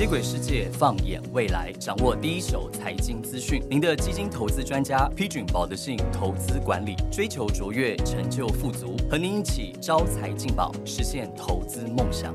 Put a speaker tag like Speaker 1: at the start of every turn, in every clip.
Speaker 1: 接轨世界，放眼未来，掌握第一手财经资讯。您的基金投资专家，批准保德信投资管理，追求卓越，成就富足，和您一起招财进宝，实现投资梦想。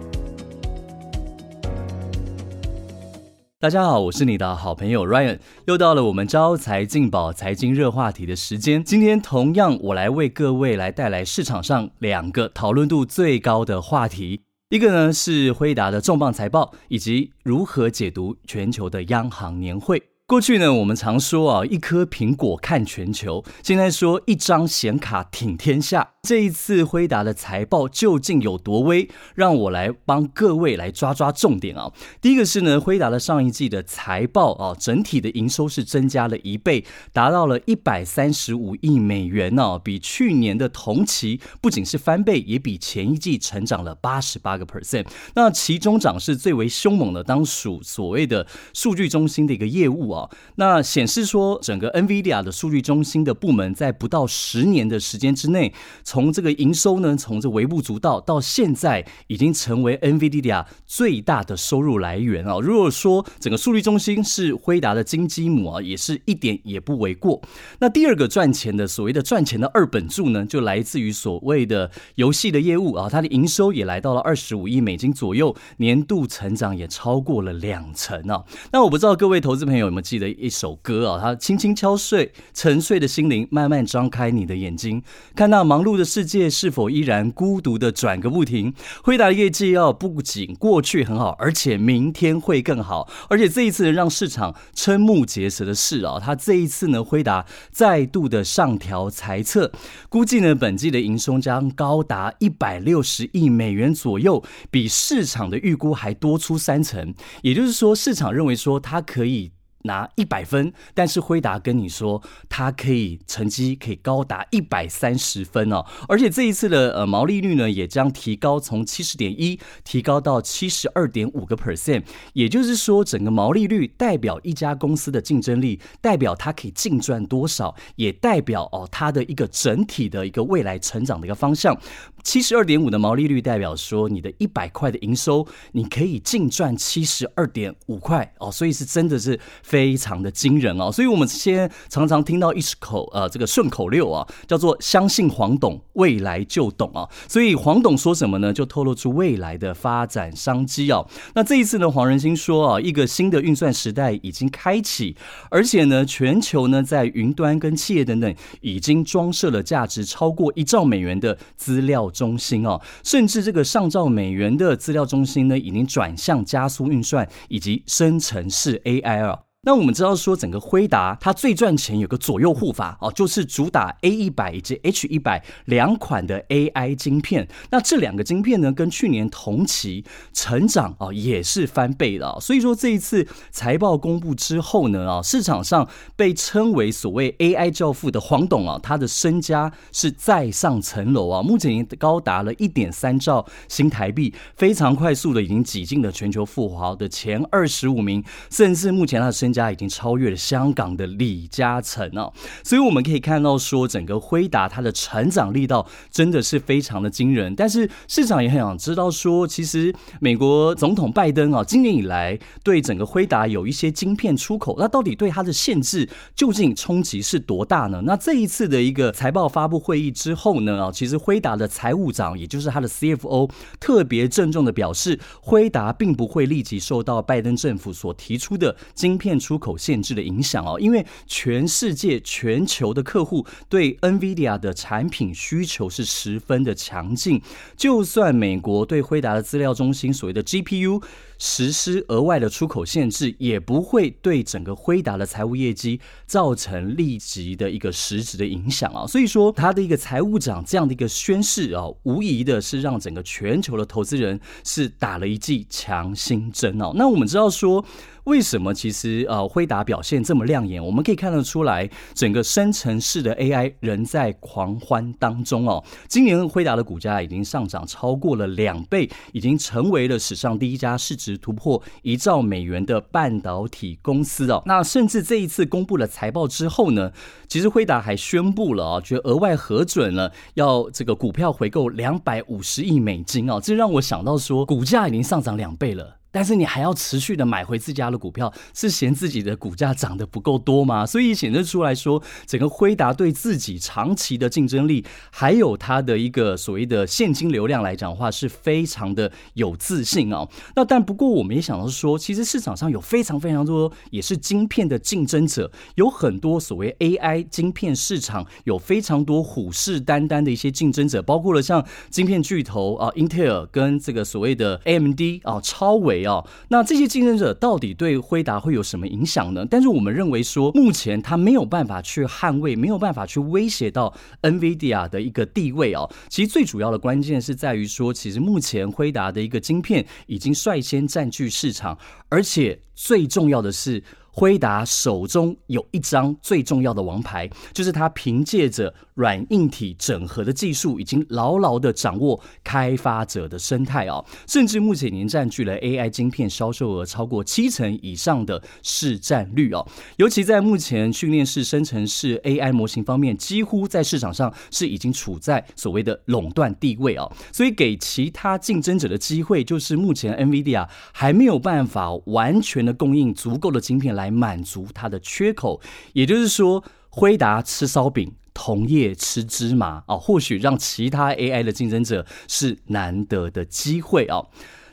Speaker 1: 大家好，我是你的好朋友 Ryan，又到了我们招财进宝财经热话题的时间。今天同样，我来为各位来带来市场上两个讨论度最高的话题，一个呢是辉达的重磅财报，以及如何解读全球的央行年会。过去呢，我们常说啊，一颗苹果看全球，现在说一张显卡挺天下。这一次辉达的财报究竟有多威？让我来帮各位来抓抓重点啊。第一个是呢，辉达的上一季的财报啊，整体的营收是增加了一倍，达到了一百三十五亿美元呢，比去年的同期不仅是翻倍，也比前一季成长了八十八个 percent。那其中涨势最为凶猛的，当属所谓的数据中心的一个业务啊。那显示说，整个 NVIDIA 的数据中心的部门在不到十年的时间之内。从这个营收呢，从这微不足道到现在已经成为 NVIDIA 最大的收入来源啊。如果说整个数据中心是辉达的金鸡母啊，也是一点也不为过。那第二个赚钱的所谓的赚钱的二本柱呢，就来自于所谓的游戏的业务啊，它的营收也来到了二十五亿美金左右，年度成长也超过了两成啊。那我不知道各位投资朋友有没有记得一首歌啊？它轻轻敲碎沉睡的心灵，慢慢张开你的眼睛，看那忙碌的。世界是否依然孤独的转个不停？辉达业绩要不仅过去很好，而且明天会更好。而且这一次呢让市场瞠目结舌的是啊，它这一次呢，辉达再度的上调财测，估计呢本季的营收将高达一百六十亿美元左右，比市场的预估还多出三成。也就是说，市场认为说它可以。拿一百分，但是辉达跟你说，它可以成绩可以高达一百三十分哦，而且这一次的呃毛利率呢，也将提高从七十点一提高到七十二点五个 percent，也就是说，整个毛利率代表一家公司的竞争力，代表它可以净赚多少，也代表哦它的一个整体的一个未来成长的一个方向。七十二点五的毛利率代表说，你的一百块的营收，你可以净赚七十二点五块哦，所以是真的是非常的惊人哦。所以我们先常常听到一口呃这个顺口溜啊，叫做相信黄董，未来就懂啊。所以黄董说什么呢，就透露出未来的发展商机哦。那这一次呢，黄仁兴说啊，一个新的运算时代已经开启，而且呢，全球呢在云端跟企业等等已经装设了价值超过一兆美元的资料。中心哦，甚至这个上兆美元的资料中心呢，已经转向加速运算以及生成式 AI 了。那我们知道说，整个辉达它最赚钱有个左右护法哦，就是主打 A 一百以及 H 一百两款的 AI 晶片。那这两个晶片呢，跟去年同期成长啊也是翻倍的。所以说这一次财报公布之后呢啊，市场上被称为所谓 AI 教父的黄董啊，他的身家是再上层楼啊，目前已经高达了一点三兆新台币，非常快速的已经挤进了全球富豪的前二十五名，甚至目前他的身家已经超越了香港的李嘉诚啊，所以我们可以看到说，整个辉达它的成长力道真的是非常的惊人。但是市场也很想知道说，其实美国总统拜登啊，今年以来对整个辉达有一些晶片出口，那到底对它的限制究竟冲击是多大呢？那这一次的一个财报发布会议之后呢啊，其实辉达的财务长，也就是他的 CFO，特别郑重的表示，辉达并不会立即受到拜登政府所提出的晶片。出口限制的影响哦，因为全世界全球的客户对 NVIDIA 的产品需求是十分的强劲，就算美国对辉达的资料中心所谓的 GPU 实施额外的出口限制，也不会对整个辉达的财务业绩造成立即的一个实质的影响啊。所以说，他的一个财务长这样的一个宣誓啊，无疑的是让整个全球的投资人是打了一剂强心针哦。那我们知道说。为什么其实呃辉达表现这么亮眼？我们可以看得出来，整个生成式的 AI 仍在狂欢当中哦。今年辉达的股价已经上涨超过了两倍，已经成为了史上第一家市值突破一兆美元的半导体公司哦。那甚至这一次公布了财报之后呢，其实辉达还宣布了啊，就额外核准了要这个股票回购两百五十亿美金哦。这让我想到说，股价已经上涨两倍了。但是你还要持续的买回自家的股票，是嫌自己的股价涨得不够多吗？所以显示出来说，整个辉达对自己长期的竞争力，还有它的一个所谓的现金流量来讲的话，是非常的有自信啊。那但不过我们也想到说，其实市场上有非常非常多也是晶片的竞争者，有很多所谓 AI 晶片市场有非常多虎视眈眈的一些竞争者，包括了像晶片巨头啊英特尔跟这个所谓的 AMD 啊超伟。哦，那这些竞争者到底对辉达会有什么影响呢？但是我们认为说，目前他没有办法去捍卫，没有办法去威胁到 NVIDIA 的一个地位哦。其实最主要的关键是在于说，其实目前辉达的一个晶片已经率先占据市场，而且最重要的是。辉达手中有一张最重要的王牌，就是它凭借着软硬体整合的技术，已经牢牢的掌握开发者的生态啊，甚至目前已经占据了 AI 晶片销售额超过七成以上的市占率哦。尤其在目前训练式生成式 AI 模型方面，几乎在市场上是已经处在所谓的垄断地位啊。所以给其他竞争者的机会，就是目前 NVIDIA 还没有办法完全的供应足够的晶片来。来满足它的缺口，也就是说，辉达吃烧饼，同业吃芝麻啊，或许让其他 AI 的竞争者是难得的机会啊。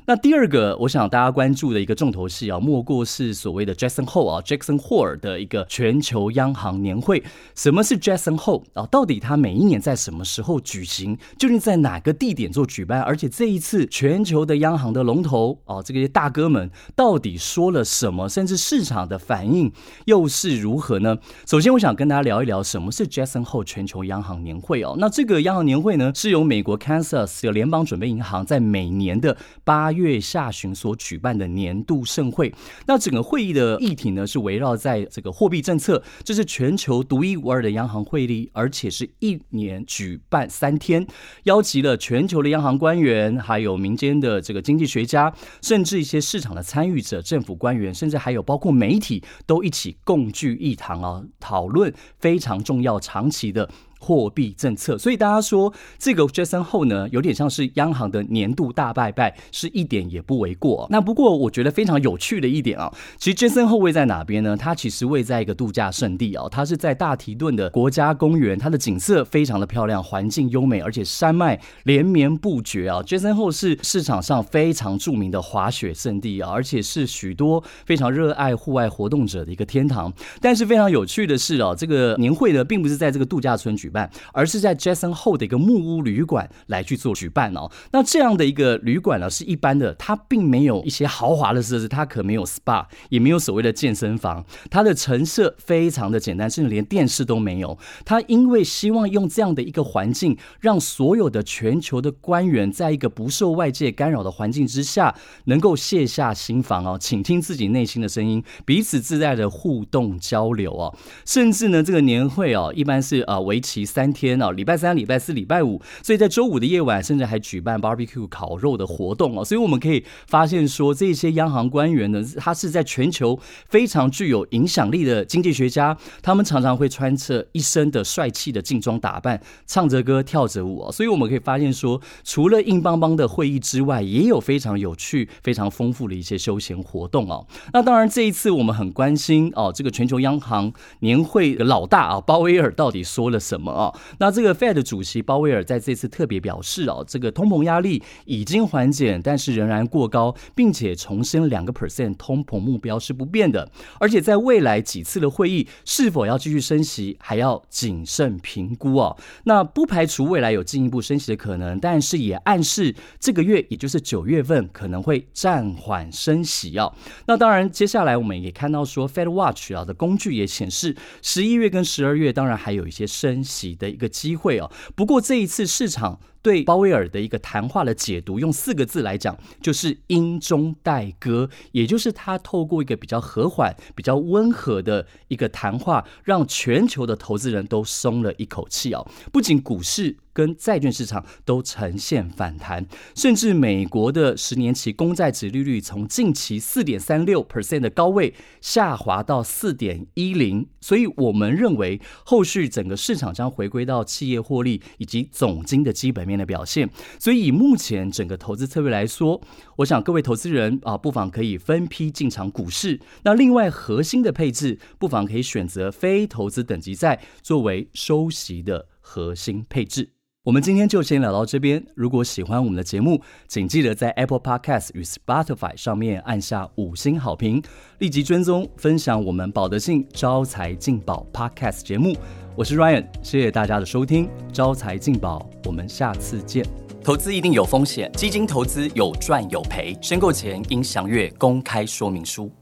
Speaker 1: 那第二个，我想大家关注的一个重头戏啊，莫过是所谓的 Jackson Hole 啊，Jackson Hole 的一个全球央行年会。什么是 Jackson Hole 啊？到底它每一年在什么时候举行？究竟在哪个地点做举办？而且这一次全球的央行的龙头啊，这些大哥们到底说了什么？甚至市场的反应又是如何呢？首先，我想跟大家聊一聊什么是 Jackson Hole 全球央行年会哦。那这个央行年会呢，是由美国 Kansas 的联邦准备银行在每年的八月月下旬所举办的年度盛会，那整个会议的议题呢是围绕在这个货币政策，这是全球独一无二的央行会议，而且是一年举办三天，邀集了全球的央行官员，还有民间的这个经济学家，甚至一些市场的参与者、政府官员，甚至还有包括媒体，都一起共聚一堂啊，讨论非常重要、长期的。货币政策，所以大家说这个 Jackson Hole 呢，有点像是央行的年度大拜拜，是一点也不为过。那不过我觉得非常有趣的一点啊，其实 Jackson Hole 位在哪边呢？它其实位在一个度假胜地啊，它是在大提顿的国家公园，它的景色非常的漂亮，环境优美，而且山脉连绵不绝啊。Jackson Hole 是市场上非常著名的滑雪胜地啊，而且是许多非常热爱户外活动者的一个天堂。但是非常有趣的是啊，这个年会呢，并不是在这个度假村举。办，而是在 Jason 后的一个木屋旅馆来去做举办哦。那这样的一个旅馆呢，是一般的，它并没有一些豪华的设施，它可没有 SPA，也没有所谓的健身房，它的陈设非常的简单，甚至连电视都没有。它因为希望用这样的一个环境，让所有的全球的官员在一个不受外界干扰的环境之下，能够卸下心防哦，倾听自己内心的声音，彼此自在的互动交流哦。甚至呢，这个年会哦，一般是呃为期。三天哦，礼拜三、礼拜四、礼拜五，所以在周五的夜晚，甚至还举办 barbecue 烤肉的活动哦。所以我们可以发现说，这些央行官员呢，他是在全球非常具有影响力的经济学家，他们常常会穿着一身的帅气的劲装打扮，唱着歌，跳着舞哦。所以我们可以发现说，除了硬邦邦的会议之外，也有非常有趣、非常丰富的一些休闲活动哦。那当然，这一次我们很关心哦，这个全球央行年会老大啊，鲍威尔到底说了什么？啊，那这个 Fed 主席鲍威尔在这次特别表示哦，这个通膨压力已经缓解，但是仍然过高，并且重申两个 percent 通膨目标是不变的，而且在未来几次的会议是否要继续升息，还要谨慎评估哦。那不排除未来有进一步升息的可能，但是也暗示这个月，也就是九月份可能会暂缓升息哦。那当然，接下来我们也看到说，Fed Watch 啊的工具也显示，十一月跟十二月当然还有一些升。的一个机会哦，不过这一次市场对鲍威尔的一个谈话的解读，用四个字来讲，就是阴中带歌，也就是他透过一个比较和缓、比较温和的一个谈话，让全球的投资人都松了一口气哦。不仅股市。跟债券市场都呈现反弹，甚至美国的十年期公债值利率从近期四点三六 percent 的高位下滑到四点一零，所以我们认为后续整个市场将回归到企业获利以及总金的基本面。面的表现。所以以目前整个投资策略来说，我想各位投资人啊，不妨可以分批进场股市。那另外核心的配置，不妨可以选择非投资等级债作为收息的核心配置。我们今天就先聊到这边。如果喜欢我们的节目，请记得在 Apple Podcast 与 Spotify 上面按下五星好评，立即追踪分享我们保德信招财进宝 Podcast 节目。我是 Ryan，谢谢大家的收听，招财进宝，我们下次见。投资一定有风险，基金投资有赚有赔，申购前应详阅公开说明书。